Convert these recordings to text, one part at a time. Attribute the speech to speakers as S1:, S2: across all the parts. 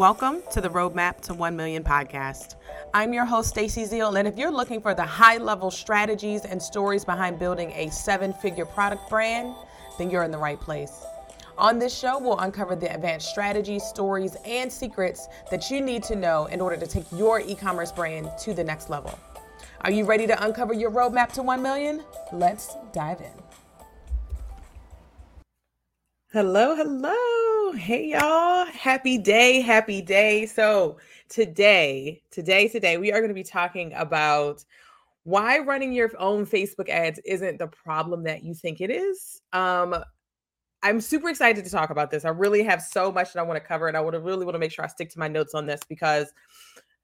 S1: Welcome to the Roadmap to 1 Million podcast. I'm your host, Stacey Zeal, and if you're looking for the high level strategies and stories behind building a seven figure product brand, then you're in the right place. On this show, we'll uncover the advanced strategies, stories, and secrets that you need to know in order to take your e commerce brand to the next level. Are you ready to uncover your roadmap to 1 million? Let's dive in. Hello, hello. Hey, y'all. Happy day, happy day. So, today, today, today, we are going to be talking about why running your own Facebook ads isn't the problem that you think it is. Um, I'm super excited to talk about this. I really have so much that I want to cover, and I would really want to make sure I stick to my notes on this because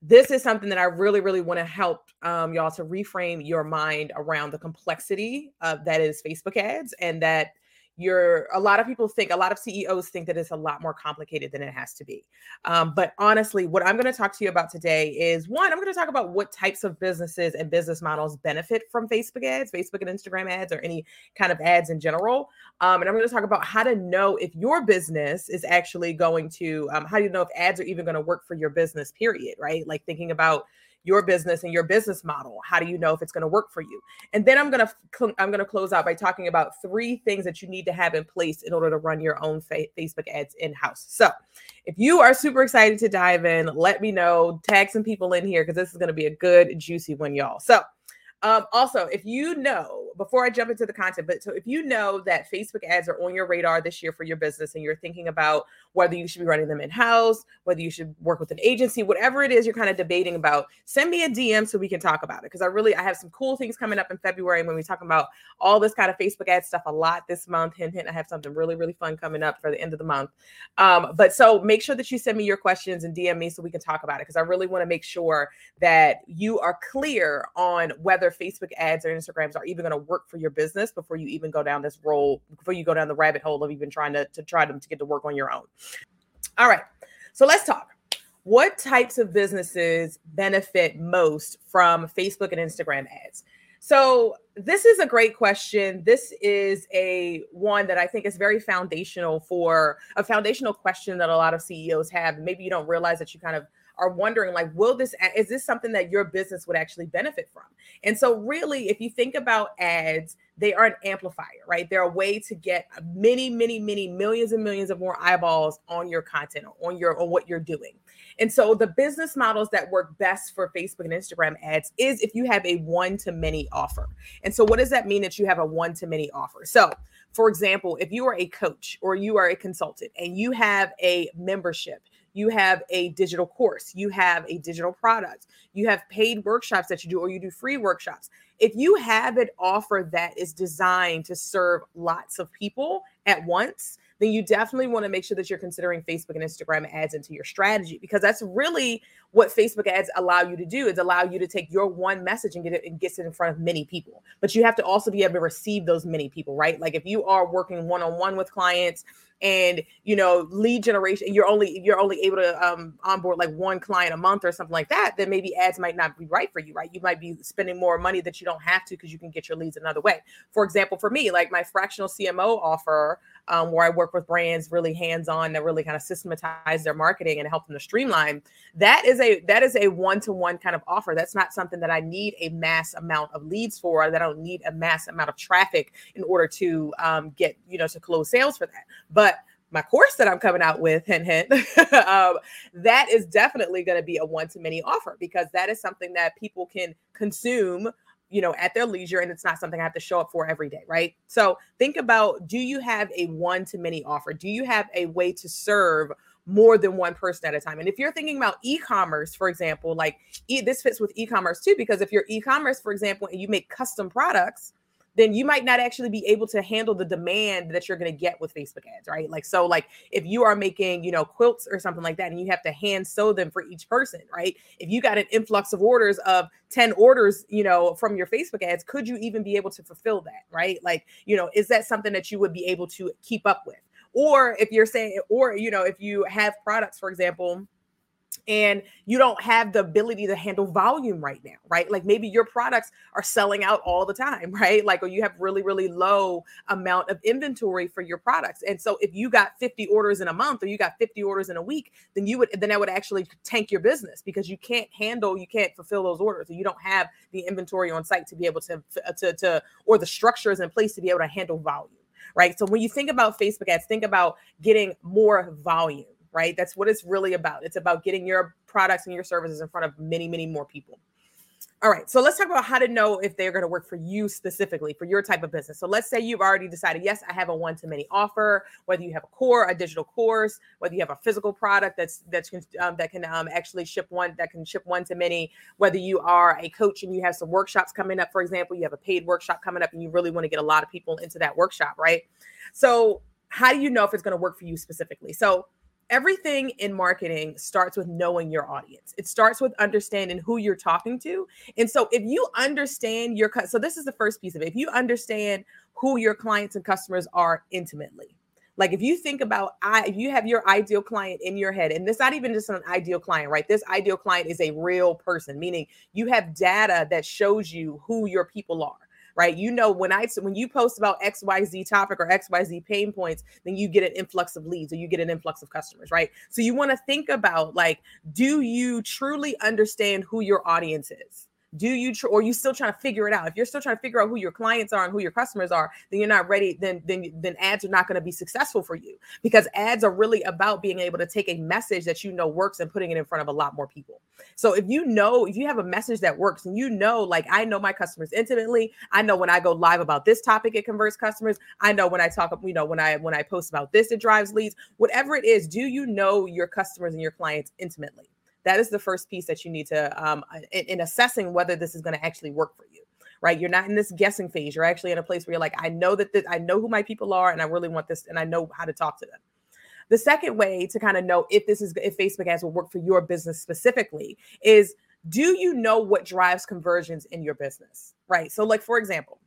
S1: this is something that I really, really want to help um, y'all to reframe your mind around the complexity of that is Facebook ads and that you're a lot of people think a lot of ceos think that it's a lot more complicated than it has to be. Um, but honestly what i'm going to talk to you about today is one i'm going to talk about what types of businesses and business models benefit from facebook ads facebook and instagram ads or any kind of ads in general. Um, and i'm going to talk about how to know if your business is actually going to um, how do you know if ads are even going to work for your business period right? Like thinking about your business and your business model. How do you know if it's going to work for you? And then i'm going to i'm going to close out by talking about three things that you need to have in place in order to run your own fa- facebook ads in house so if you are super excited to dive in let me know. Tag some people in here because this is going to be a good juicy one y'all. So um, also, if you know, before I jump into the content, but so if you know that Facebook ads are on your radar this year for your business and you're thinking about whether you should be running them in house, whether you should work with an agency, whatever it is you're kind of debating about, send me a DM so we can talk about it. Because I really, I have some cool things coming up in February when we talk about all this kind of Facebook ad stuff a lot this month. Hint, hint, I have something really, really fun coming up for the end of the month. Um, but so make sure that you send me your questions and DM me so we can talk about it because I really want to make sure that you are clear on whether whether Facebook ads or Instagrams are even going to work for your business before you even go down this role, before you go down the rabbit hole of even trying to, to try them to get to work on your own. All right. So let's talk. What types of businesses benefit most from Facebook and Instagram ads? So this is a great question. This is a one that I think is very foundational for a foundational question that a lot of CEOs have. Maybe you don't realize that you kind of are wondering like will this is this something that your business would actually benefit from? And so really if you think about ads they are an amplifier right? They're a way to get many many many millions and millions of more eyeballs on your content on your on what you're doing. And so the business models that work best for facebook and instagram ads is if you have a one to many offer. And so what does that mean that you have a one to many offer? So for example if you are a coach or you are a consultant and you have a membership you have a digital course, you have a digital product, you have paid workshops that you do, or you do free workshops. If you have an offer that is designed to serve lots of people at once, then you definitely want to make sure that you're considering Facebook and Instagram ads into your strategy because that's really what Facebook ads allow you to do is allow you to take your one message and get it and gets it in front of many people. But you have to also be able to receive those many people, right? Like if you are working one-on-one with clients and you know lead generation you're only you're only able to um onboard like one client a month or something like that then maybe ads might not be right for you right you might be spending more money that you don't have to because you can get your leads another way for example for me like my fractional cmo offer um, where I work with brands really hands-on that really kind of systematize their marketing and help them to streamline. That is a that is a one-to-one kind of offer. That's not something that I need a mass amount of leads for. That I don't need a mass amount of traffic in order to um, get you know to close sales for that. But my course that I'm coming out with, hint, hint, um, that is definitely going to be a one to many offer because that is something that people can consume you know, at their leisure, and it's not something I have to show up for every day, right? So think about do you have a one to many offer? Do you have a way to serve more than one person at a time? And if you're thinking about e commerce, for example, like e- this fits with e commerce too, because if you're e commerce, for example, and you make custom products, then you might not actually be able to handle the demand that you're going to get with Facebook ads, right? Like, so, like, if you are making, you know, quilts or something like that, and you have to hand sew them for each person, right? If you got an influx of orders of 10 orders, you know, from your Facebook ads, could you even be able to fulfill that, right? Like, you know, is that something that you would be able to keep up with? Or if you're saying, or, you know, if you have products, for example, and you don't have the ability to handle volume right now, right? Like maybe your products are selling out all the time, right? Like, or you have really, really low amount of inventory for your products. And so if you got 50 orders in a month or you got 50 orders in a week, then you would, then that would actually tank your business because you can't handle, you can't fulfill those orders. And you don't have the inventory on site to be able to, uh, to, to, or the structures in place to be able to handle volume, right? So when you think about Facebook ads, think about getting more volume right? That's what it's really about. It's about getting your products and your services in front of many, many more people. All right, so let's talk about how to know if they're going to work for you specifically for your type of business. So let's say you've already decided, yes, I have a one-to-many offer. Whether you have a core, a digital course, whether you have a physical product that's that's um, that can um, actually ship one that can ship one to many. Whether you are a coach and you have some workshops coming up, for example, you have a paid workshop coming up, and you really want to get a lot of people into that workshop, right? So how do you know if it's going to work for you specifically? So everything in marketing starts with knowing your audience. It starts with understanding who you're talking to. And so if you understand your cut, so this is the first piece of it. If you understand who your clients and customers are intimately. Like if you think about I if you have your ideal client in your head and this not even just an ideal client, right? This ideal client is a real person, meaning you have data that shows you who your people are right? You know, when I when you post about XYZ topic or XYZ pain points, then you get an influx of leads or you get an influx of customers, right? So you want to think about like, do you truly understand who your audience is? Do you tr- or you still trying to figure it out? If you're still trying to figure out who your clients are and who your customers are then you're not ready then then then ads are not going to be successful for you because ads are really about being able to take a message that you know works and putting it in front of a lot more people. So if you know if you have a message that works and you know like i know my customers intimately i know when i go live about this topic it converts customers i know when i talk you know when i when i post about this it drives leads whatever it is do you know your customers and your clients intimately that is the first piece that you need to um, in, in assessing whether this is going to actually work for you right? You're not in this guessing phase. You're actually in a place where you're like i know that this, i know who my people are and i really want this and i know how to talk to them. The second way to kind of know if this is if facebook ads will work for your business specifically is do you know what drives conversions in your business right? So like for example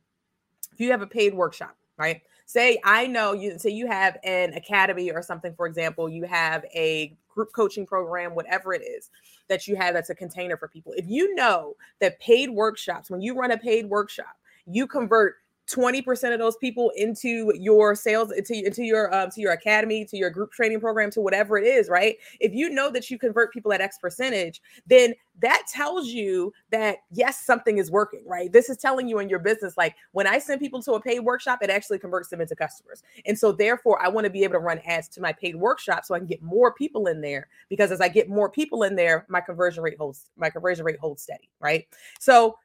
S1: if you have a paid workshop right say i know you say you have an academy or something for example you have a group coaching program whatever it is that you have that's a container for people. If you know that paid workshops when you run a paid workshop you convert 20% of those people into your sales into, into your um, to your academy to your group training program to whatever it is right? If you know that you convert people at x percentage then that tells you that yes something is working right? This is telling you in your business like when i send people to a paid workshop it actually converts them into customers. And so therefore i want to be able to run ads to my paid workshop so i can get more people in there because as i get more people in there my conversion rate holds my conversion rate holds steady right? So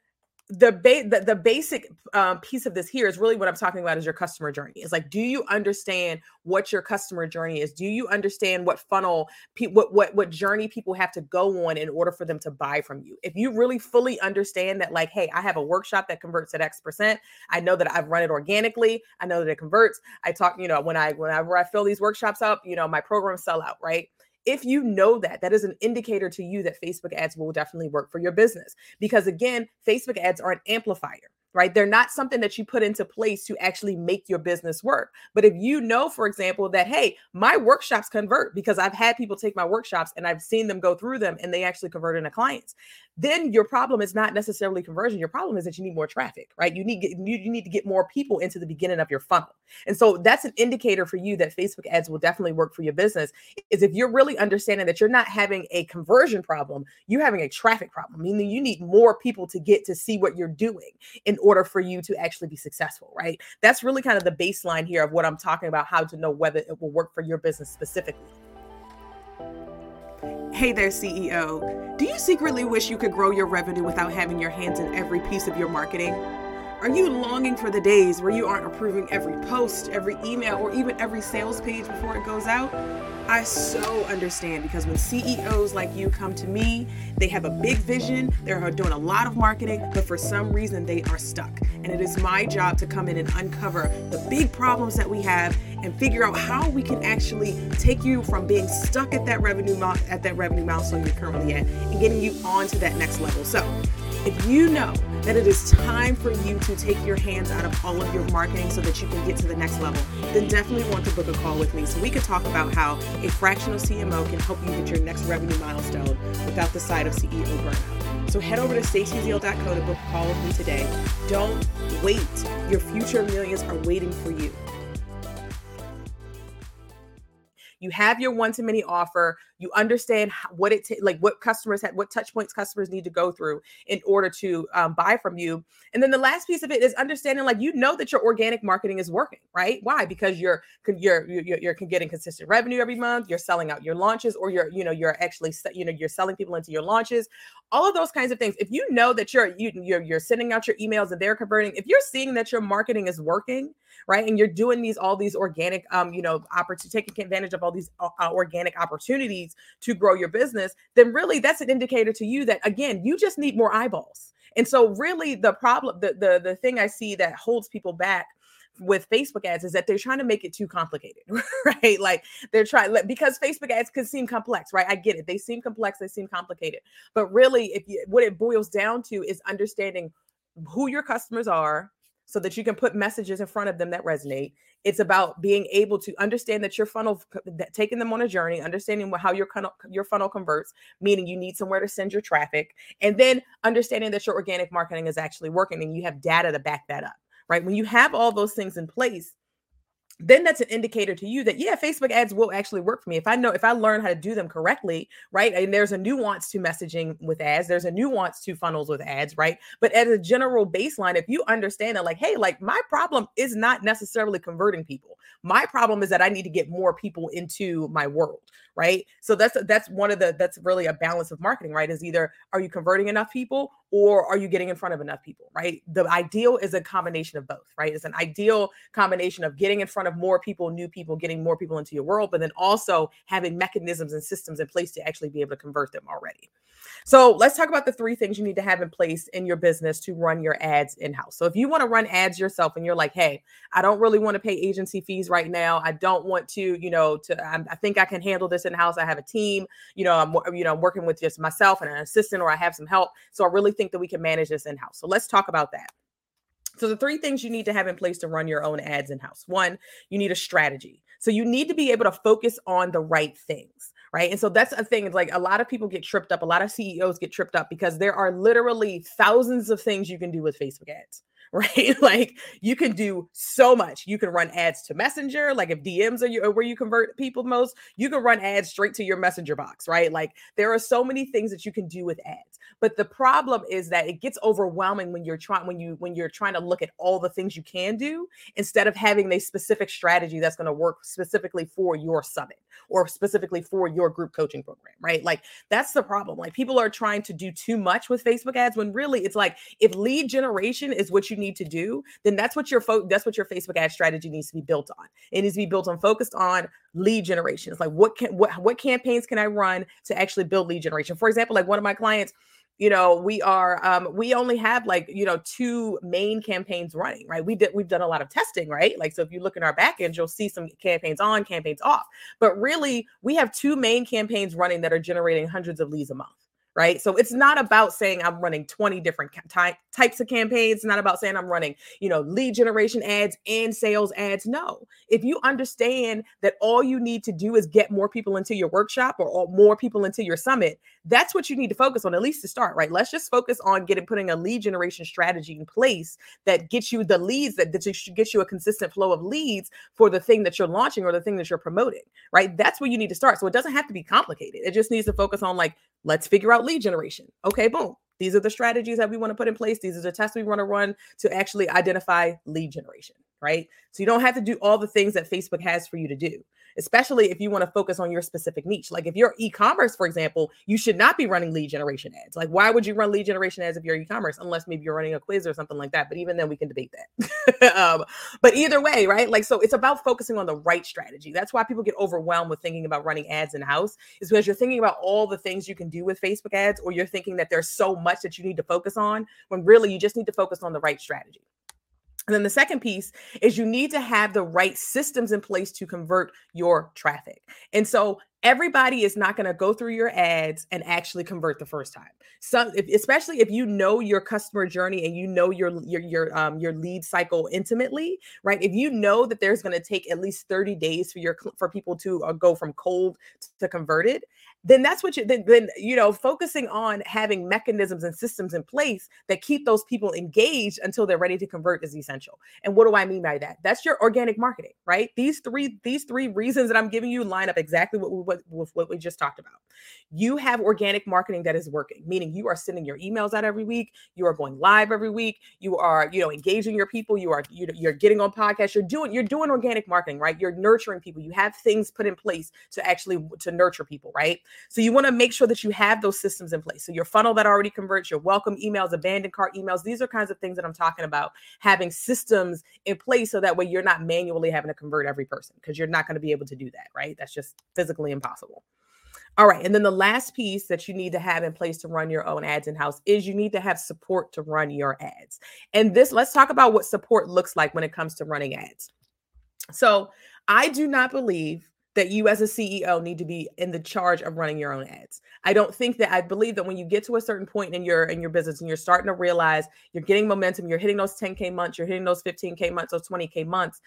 S1: the, ba- the, the basic um, piece of this here is really what I'm talking about is your customer journey. It's like, do you understand what your customer journey is? Do you understand what funnel, pe- what what what journey people have to go on in order for them to buy from you? If you really fully understand that, like, hey, I have a workshop that converts at X percent. I know that I've run it organically. I know that it converts. I talk, you know, when I whenever I fill these workshops up, you know, my programs sell out, right? If you know that, that is an indicator to you that Facebook ads will definitely work for your business. Because again, Facebook ads are an amplifier right? They're not something that you put into place to actually make your business work. But if you know, for example, that, hey, my workshops convert because I've had people take my workshops and I've seen them go through them and they actually convert into clients, then your problem is not necessarily conversion. Your problem is that you need more traffic, right? You need you, you need to get more people into the beginning of your funnel. And so that's an indicator for you that Facebook ads will definitely work for your business. Is if you're really understanding that you're not having a conversion problem, you're having a traffic problem, meaning you need more people to get to see what you're doing in order for you to actually be successful, right? That's really kind of the baseline here of what I'm talking about, how to know whether it will work for your business specifically. Hey there, CEO. Do you secretly wish you could grow your revenue without having your hands in every piece of your marketing? Are you longing for the days where you aren't approving every post, every email, or even every sales page before it goes out? I so understand because when CEOs like you come to me, they have a big vision, they're doing a lot of marketing, but for some reason they are stuck. And it is my job to come in and uncover the big problems that we have and figure out how we can actually take you from being stuck at that revenue at that revenue milestone you're currently at and getting you on to that next level. So, if you know that it is time for you to take your hands out of all of your marketing so that you can get to the next level, then definitely want to book a call with me so we can talk about how a fractional CMO can help you get your next revenue milestone without the side of CEO burnout. So head over to stacyzeal.co to book a call with me today. Don't wait. Your future millions are waiting for you. You have your one to many offer. You understand what it like what customers had, what touch points customers need to go through in order to um, buy from you. And then the last piece of it is understanding like you know that your organic marketing is working, right? Why? Because you're you're you're, you're getting consistent revenue every month. You're selling out your launches, or you're you know you're actually you know you're selling people into your launches. All of those kinds of things. If you know that you're you, you're you're sending out your emails and they're converting, if you're seeing that your marketing is working, right, and you're doing these all these organic um you know opportunity taking advantage of all these uh, uh, organic opportunities to grow your business, then really that's an indicator to you that again, you just need more eyeballs. And so really the problem the the the thing I see that holds people back with Facebook ads is that they're trying to make it too complicated, right? Like they're trying because Facebook ads can seem complex, right? I get it. They seem complex, they seem complicated. But really, if you what it boils down to is understanding who your customers are, so that you can put messages in front of them that resonate. It's about being able to understand that your funnel, taking them on a journey, understanding how your funnel, your funnel converts, meaning you need somewhere to send your traffic, and then understanding that your organic marketing is actually working and you have data to back that up. Right? When you have all those things in place, then that's an indicator to you that yeah facebook ads will actually work for me. If i know if i learn how to do them correctly right and there's a nuance to messaging with ads there's a nuance to funnels with ads right? But as a general baseline if you understand that like hey like my problem is not necessarily converting people. My problem is that i need to get more people into my world right? So that's that's one of the that's really a balance of marketing right is either are you converting enough people or are you getting in front of enough people right? The ideal is a combination of both right? It's an ideal combination of getting in front of more people new people getting more people into your world but then also having mechanisms and systems in place to actually be able to convert them already so let's talk about the three things you need to have in place in your business to run your ads in house. So if you want to run ads yourself and you're like, hey, I don't really want to pay agency fees right now. I don't want to, you know, to I'm, i think I can handle this in house. I have a team. You know, I'm you know I'm working with just myself and an assistant, or I have some help. So I really think that we can manage this in house. So let's talk about that. So, the three things you need to have in place to run your own ads in house one, you need a strategy. So, you need to be able to focus on the right things right? And so that's a thing. It's like a lot of people get tripped up. A lot of CEOs get tripped up because there are literally thousands of things you can do with Facebook ads right? like you can do so much. You can run ads to Messenger, like if DMs are, you, are where you convert people most, you can run ads straight to your Messenger box, right? Like there are so many things that you can do with ads. But the problem is that it gets overwhelming when you're trying when you when you're trying to look at all the things you can do instead of having a specific strategy that's going to work specifically for your summit or specifically for your group coaching program, right? Like that's the problem. Like people are trying to do too much with Facebook ads when really it's like if lead generation is what you need to do, then that's what your fo- that's what your Facebook ad strategy needs to be built on. It needs to be built on focused on lead generation. It's like what can what what campaigns can I run to actually build lead generation? For example, like one of my clients you know we are um we only have like you know two main campaigns running right we did we've done a lot of testing right like so if you look in our back end you'll see some campaigns on campaigns off but really we have two main campaigns running that are generating hundreds of leads a month right? So it's not about saying I'm running 20 different ty- types of campaigns. It's not about saying I'm running, you know, lead generation ads and sales ads. No. If you understand that all you need to do is get more people into your workshop or, or more people into your summit, that's what you need to focus on, at least to start, right? Let's just focus on getting putting a lead generation strategy in place that gets you the leads that, that gets you a consistent flow of leads for the thing that you're launching or the thing that you're promoting, right? That's where you need to start. So it doesn't have to be complicated. It just needs to focus on like, let's figure out lead generation. Okay, boom. These are the strategies that we want to put in place. These are the tests we want to run to actually identify lead generation, right? So you don't have to do all the things that Facebook has for you to do especially if you want to focus on your specific niche. Like if you're e-commerce, for example, you should not be running lead generation ads. Like why would you run lead generation ads if you're e-commerce unless maybe you're running a quiz or something like that. But even then we can debate that. um, but either way, right? Like so it's about focusing on the right strategy. That's why people get overwhelmed with thinking about running ads in house is because you're thinking about all the things you can do with Facebook ads or you're thinking that there's so much that you need to focus on when really you just need to focus on the right strategy. And then the second piece is you need to have the right systems in place to convert your traffic. And so everybody is not going to go through your ads and actually convert the first time. So if, especially if you know your customer journey and you know your your your um your lead cycle intimately, right? If you know that there's going to take at least 30 days for your for people to uh, go from cold to converted, then that's what you then, then you know focusing on having mechanisms and systems in place that keep those people engaged until they're ready to convert is essential. And what do i mean by that? That's your organic marketing right? These three these three reasons that i'm giving you line up exactly what we, what, what we just talked about. You have organic marketing that is working meaning you are sending your emails out every week you are going live every week you are you know engaging your people you are you, you're getting on podcasts you're doing you're doing organic marketing right? You're nurturing people. You have things put in place to actually to nurture people right so you want to make sure that you have those systems in place. So your funnel that already converts, your welcome emails, abandoned cart emails, these are kinds of things that I'm talking about. Having systems in place so that way you're not manually having to convert every person because you're not going to be able to do that, right? That's just physically impossible. All right. And then the last piece that you need to have in place to run your own ads in house is you need to have support to run your ads. And this, let's talk about what support looks like when it comes to running ads. So I do not believe that you as a CEO need to be in the charge of running your own ads. I don't think that I believe that when you get to a certain point in your in your business and you're starting to realize you're getting momentum, you're hitting those 10k months, you're hitting those 15k months, those 20k months,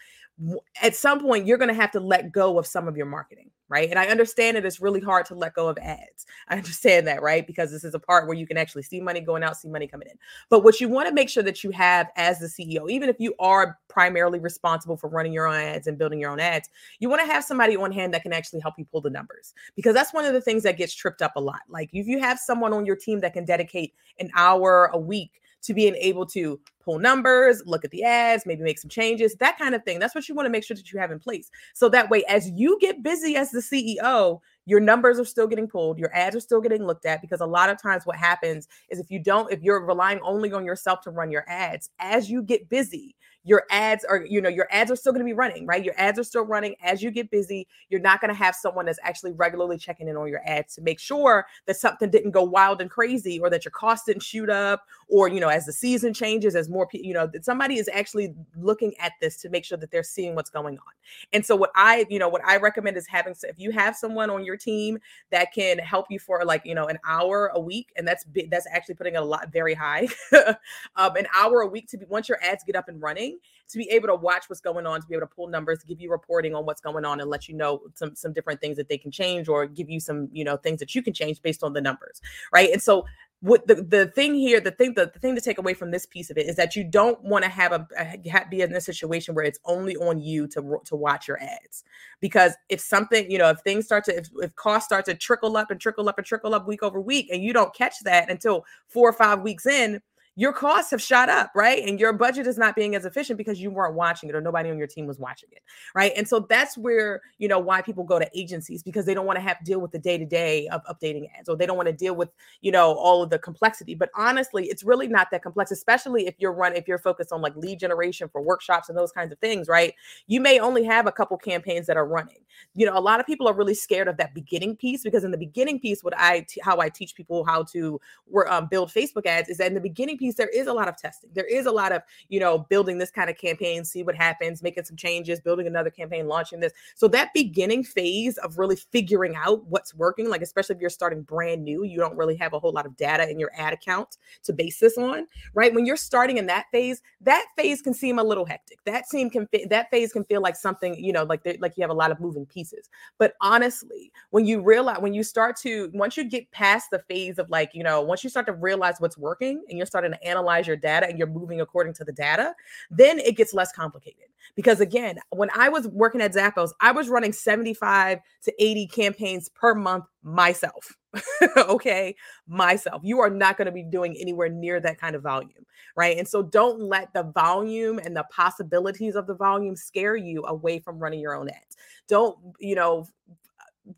S1: at some point you're going to have to let go of some of your marketing right? And i understand that it's really hard to let go of ads. I understand that right? Because this is a part where you can actually see money going out see money coming in. But what you want to make sure that you have as the ceo even if you are primarily responsible for running your own ads and building your own ads you want to have somebody on hand that can actually help you pull the numbers. Because that's one of the things that gets tripped up a lot. Like if you have someone on your team that can dedicate an hour a week to being able to pull numbers, look at the ads, maybe make some changes, that kind of thing. That's what you want to make sure that you have in place. So that way, as you get busy as the CEO, your numbers are still getting pulled, your ads are still getting looked at. Because a lot of times, what happens is if you don't, if you're relying only on yourself to run your ads, as you get busy, your ads are, you know, your ads are still going to be running, right? Your ads are still running as you get busy. You're not going to have someone that's actually regularly checking in on your ads to make sure that something didn't go wild and crazy or that your costs didn't shoot up or, you know, as the season changes, as more people, you know, that somebody is actually looking at this to make sure that they're seeing what's going on. And so what I, you know, what I recommend is having, if you have someone on your team that can help you for like, you know, an hour a week, and that's, that's actually putting a lot very high, um, an hour a week to be, once your ads get up and running, to be able to watch what's going on, to be able to pull numbers, give you reporting on what's going on, and let you know some some different things that they can change, or give you some you know things that you can change based on the numbers, right? And so what the, the thing here the thing the, the thing to take away from this piece of it is that you don't want to have a, a be in a situation where it's only on you to to watch your ads because if something you know if things start to if, if costs start to trickle up and trickle up and trickle up week over week and you don't catch that until four or five weeks in your costs have shot up, right? And your budget is not being as efficient because you weren't watching it or nobody on your team was watching it, right? And so that's where, you know, why people go to agencies because they don't want to have to deal with the day to day of updating ads or they don't want to deal with, you know, all of the complexity. But honestly, it's really not that complex, especially if you're run, if you're focused on like lead generation for workshops and those kinds of things, right? You may only have a couple campaigns that are running. You know, a lot of people are really scared of that beginning piece because in the beginning piece, what I, t- how I teach people how to um, build Facebook ads is that in the beginning piece, piece, there is a lot of testing. There is a lot of, you know, building this kind of campaign, see what happens, making some changes, building another campaign, launching this. So that beginning phase of really figuring out what's working, like especially if you're starting brand new, you don't really have a whole lot of data in your ad account to base this on, right? When you're starting in that phase, that phase can seem a little hectic. That seem can that phase can feel like something, you know, like like you have a lot of moving pieces. But honestly, when you realize when you start to once you get past the phase of like, you know, once you start to realize what's working and you're starting to analyze your data and you're moving according to the data, then it gets less complicated. Because again, when I was working at Zappos, I was running 75 to 80 campaigns per month myself. okay, myself. You are not going to be doing anywhere near that kind of volume, right? And so don't let the volume and the possibilities of the volume scare you away from running your own ads. Don't, you know,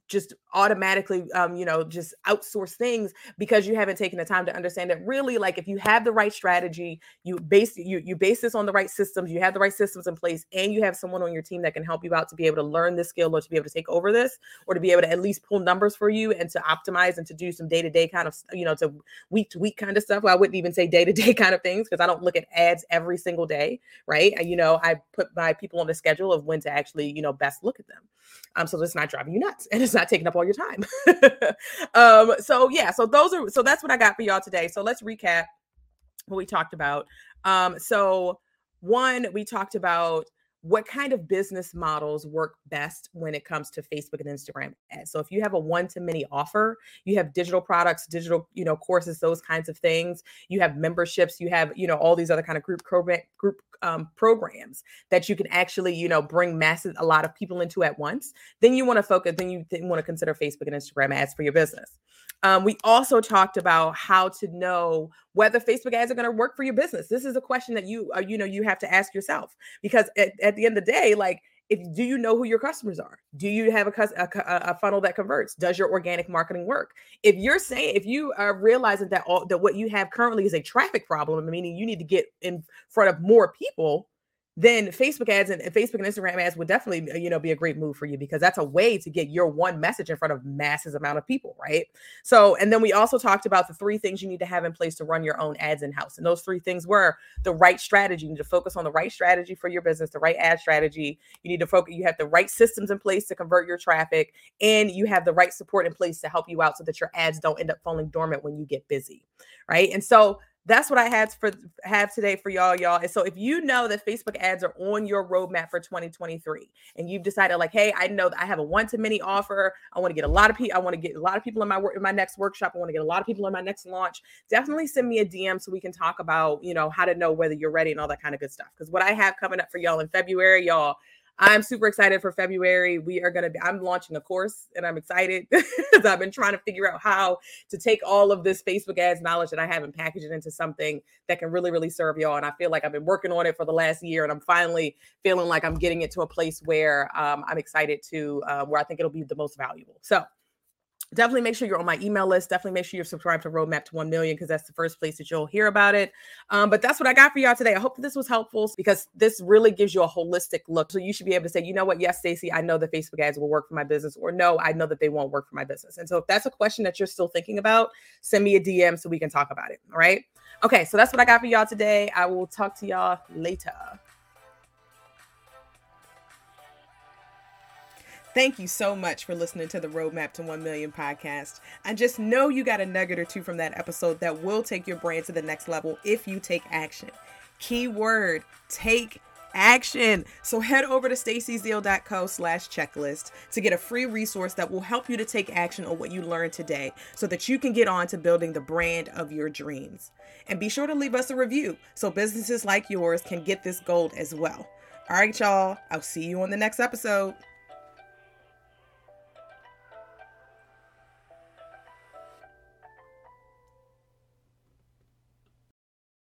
S1: just automatically um, you know just outsource things because you haven't taken the time to understand that really like if you have the right strategy you base you you base this on the right systems you have the right systems in place and you have someone on your team that can help you out to be able to learn this skill or to be able to take over this or to be able to at least pull numbers for you and to optimize and to do some day-to-day kind of you know to week to week kind of stuff. Well, i wouldn't even say day-to-day kind of things because i don't look at ads every single day right? You know i put my people on the schedule of when to actually you know best look at them. Um, so it's not driving you nuts and it's not taking up all your time. um, so yeah, so those are so that's what I got for y'all today. So let's recap what we talked about. Um, so one, we talked about what kind of business models work best when it comes to Facebook and Instagram ads. So if you have a one to many offer, you have digital products, digital, you know, courses, those kinds of things, you have memberships, you have, you know, all these other kind of group program group um, programs that you can actually, you know, bring massive a lot of people into at once, then you want to focus, then you want to consider Facebook and Instagram ads for your business. Um, we also talked about how to know whether Facebook ads are going to work for your business. This is a question that you, uh, you know, you have to ask yourself because at, at the end of the day, like, if do you know who your customers are? Do you have a, a, a, funnel that converts? Does your organic marketing work? If you're saying, if you are realizing that all that what you have currently is a traffic problem, meaning you need to get in front of more people, then Facebook ads and Facebook and Instagram ads would definitely, uh, you know, be a great move for you because that's a way to get your one message in front of masses amount of people, right? So, and then we also talked about the three things you need to have in place to run your own ads in house, and those three things were the right strategy. You need to focus on the right strategy for your business, the right ad strategy. You need to focus. You have the right systems in place to convert your traffic, and you have the right support in place to help you out so that your ads don't end up falling dormant when you get busy, right? And so that's what I had for have today for y'all, y'all. And so if you know that Facebook ads are on your roadmap for 2023 and you've decided like, hey, I know that I have a one to many offer. I want to get a lot of people, I want to get a lot of people in my work in my next workshop. I want to get a lot of people in my next launch. Definitely send me a DM so we can talk about, you know, how to know whether you're ready and all that kind of good stuff. Because what I have coming up for y'all in February, y'all, I'm super excited for February. We are going to be, I'm launching a course and I'm excited because I've been trying to figure out how to take all of this Facebook ads knowledge that I have and package it into something that can really, really serve y'all. And I feel like I've been working on it for the last year and I'm finally feeling like I'm getting it to a place where um, I'm excited to, uh, where I think it'll be the most valuable. So, definitely make sure you're on my email list. Definitely make sure you're subscribed to Roadmap to 1 million because that's the first place that you'll hear about it. Um, but that's what I got for y'all today. I hope this was helpful because this really gives you a holistic look. So you should be able to say, you know what? Yes, Stacey, I know that Facebook ads will work for my business, or no, I know that they won't work for my business. And so if that's a question that you're still thinking about, send me a DM so we can talk about it. All right. Okay. So that's what I got for y'all today. I will talk to y'all later. Thank you so much for listening to the Roadmap to 1 Million podcast. I just know you got a nugget or two from that episode that will take your brand to the next level if you take action. Keyword take action. So head over to stacyzeal.co slash checklist to get a free resource that will help you to take action on what you learned today so that you can get on to building the brand of your dreams. And be sure to leave us a review so businesses like yours can get this gold as well. All right, y'all. I'll see you on the next episode.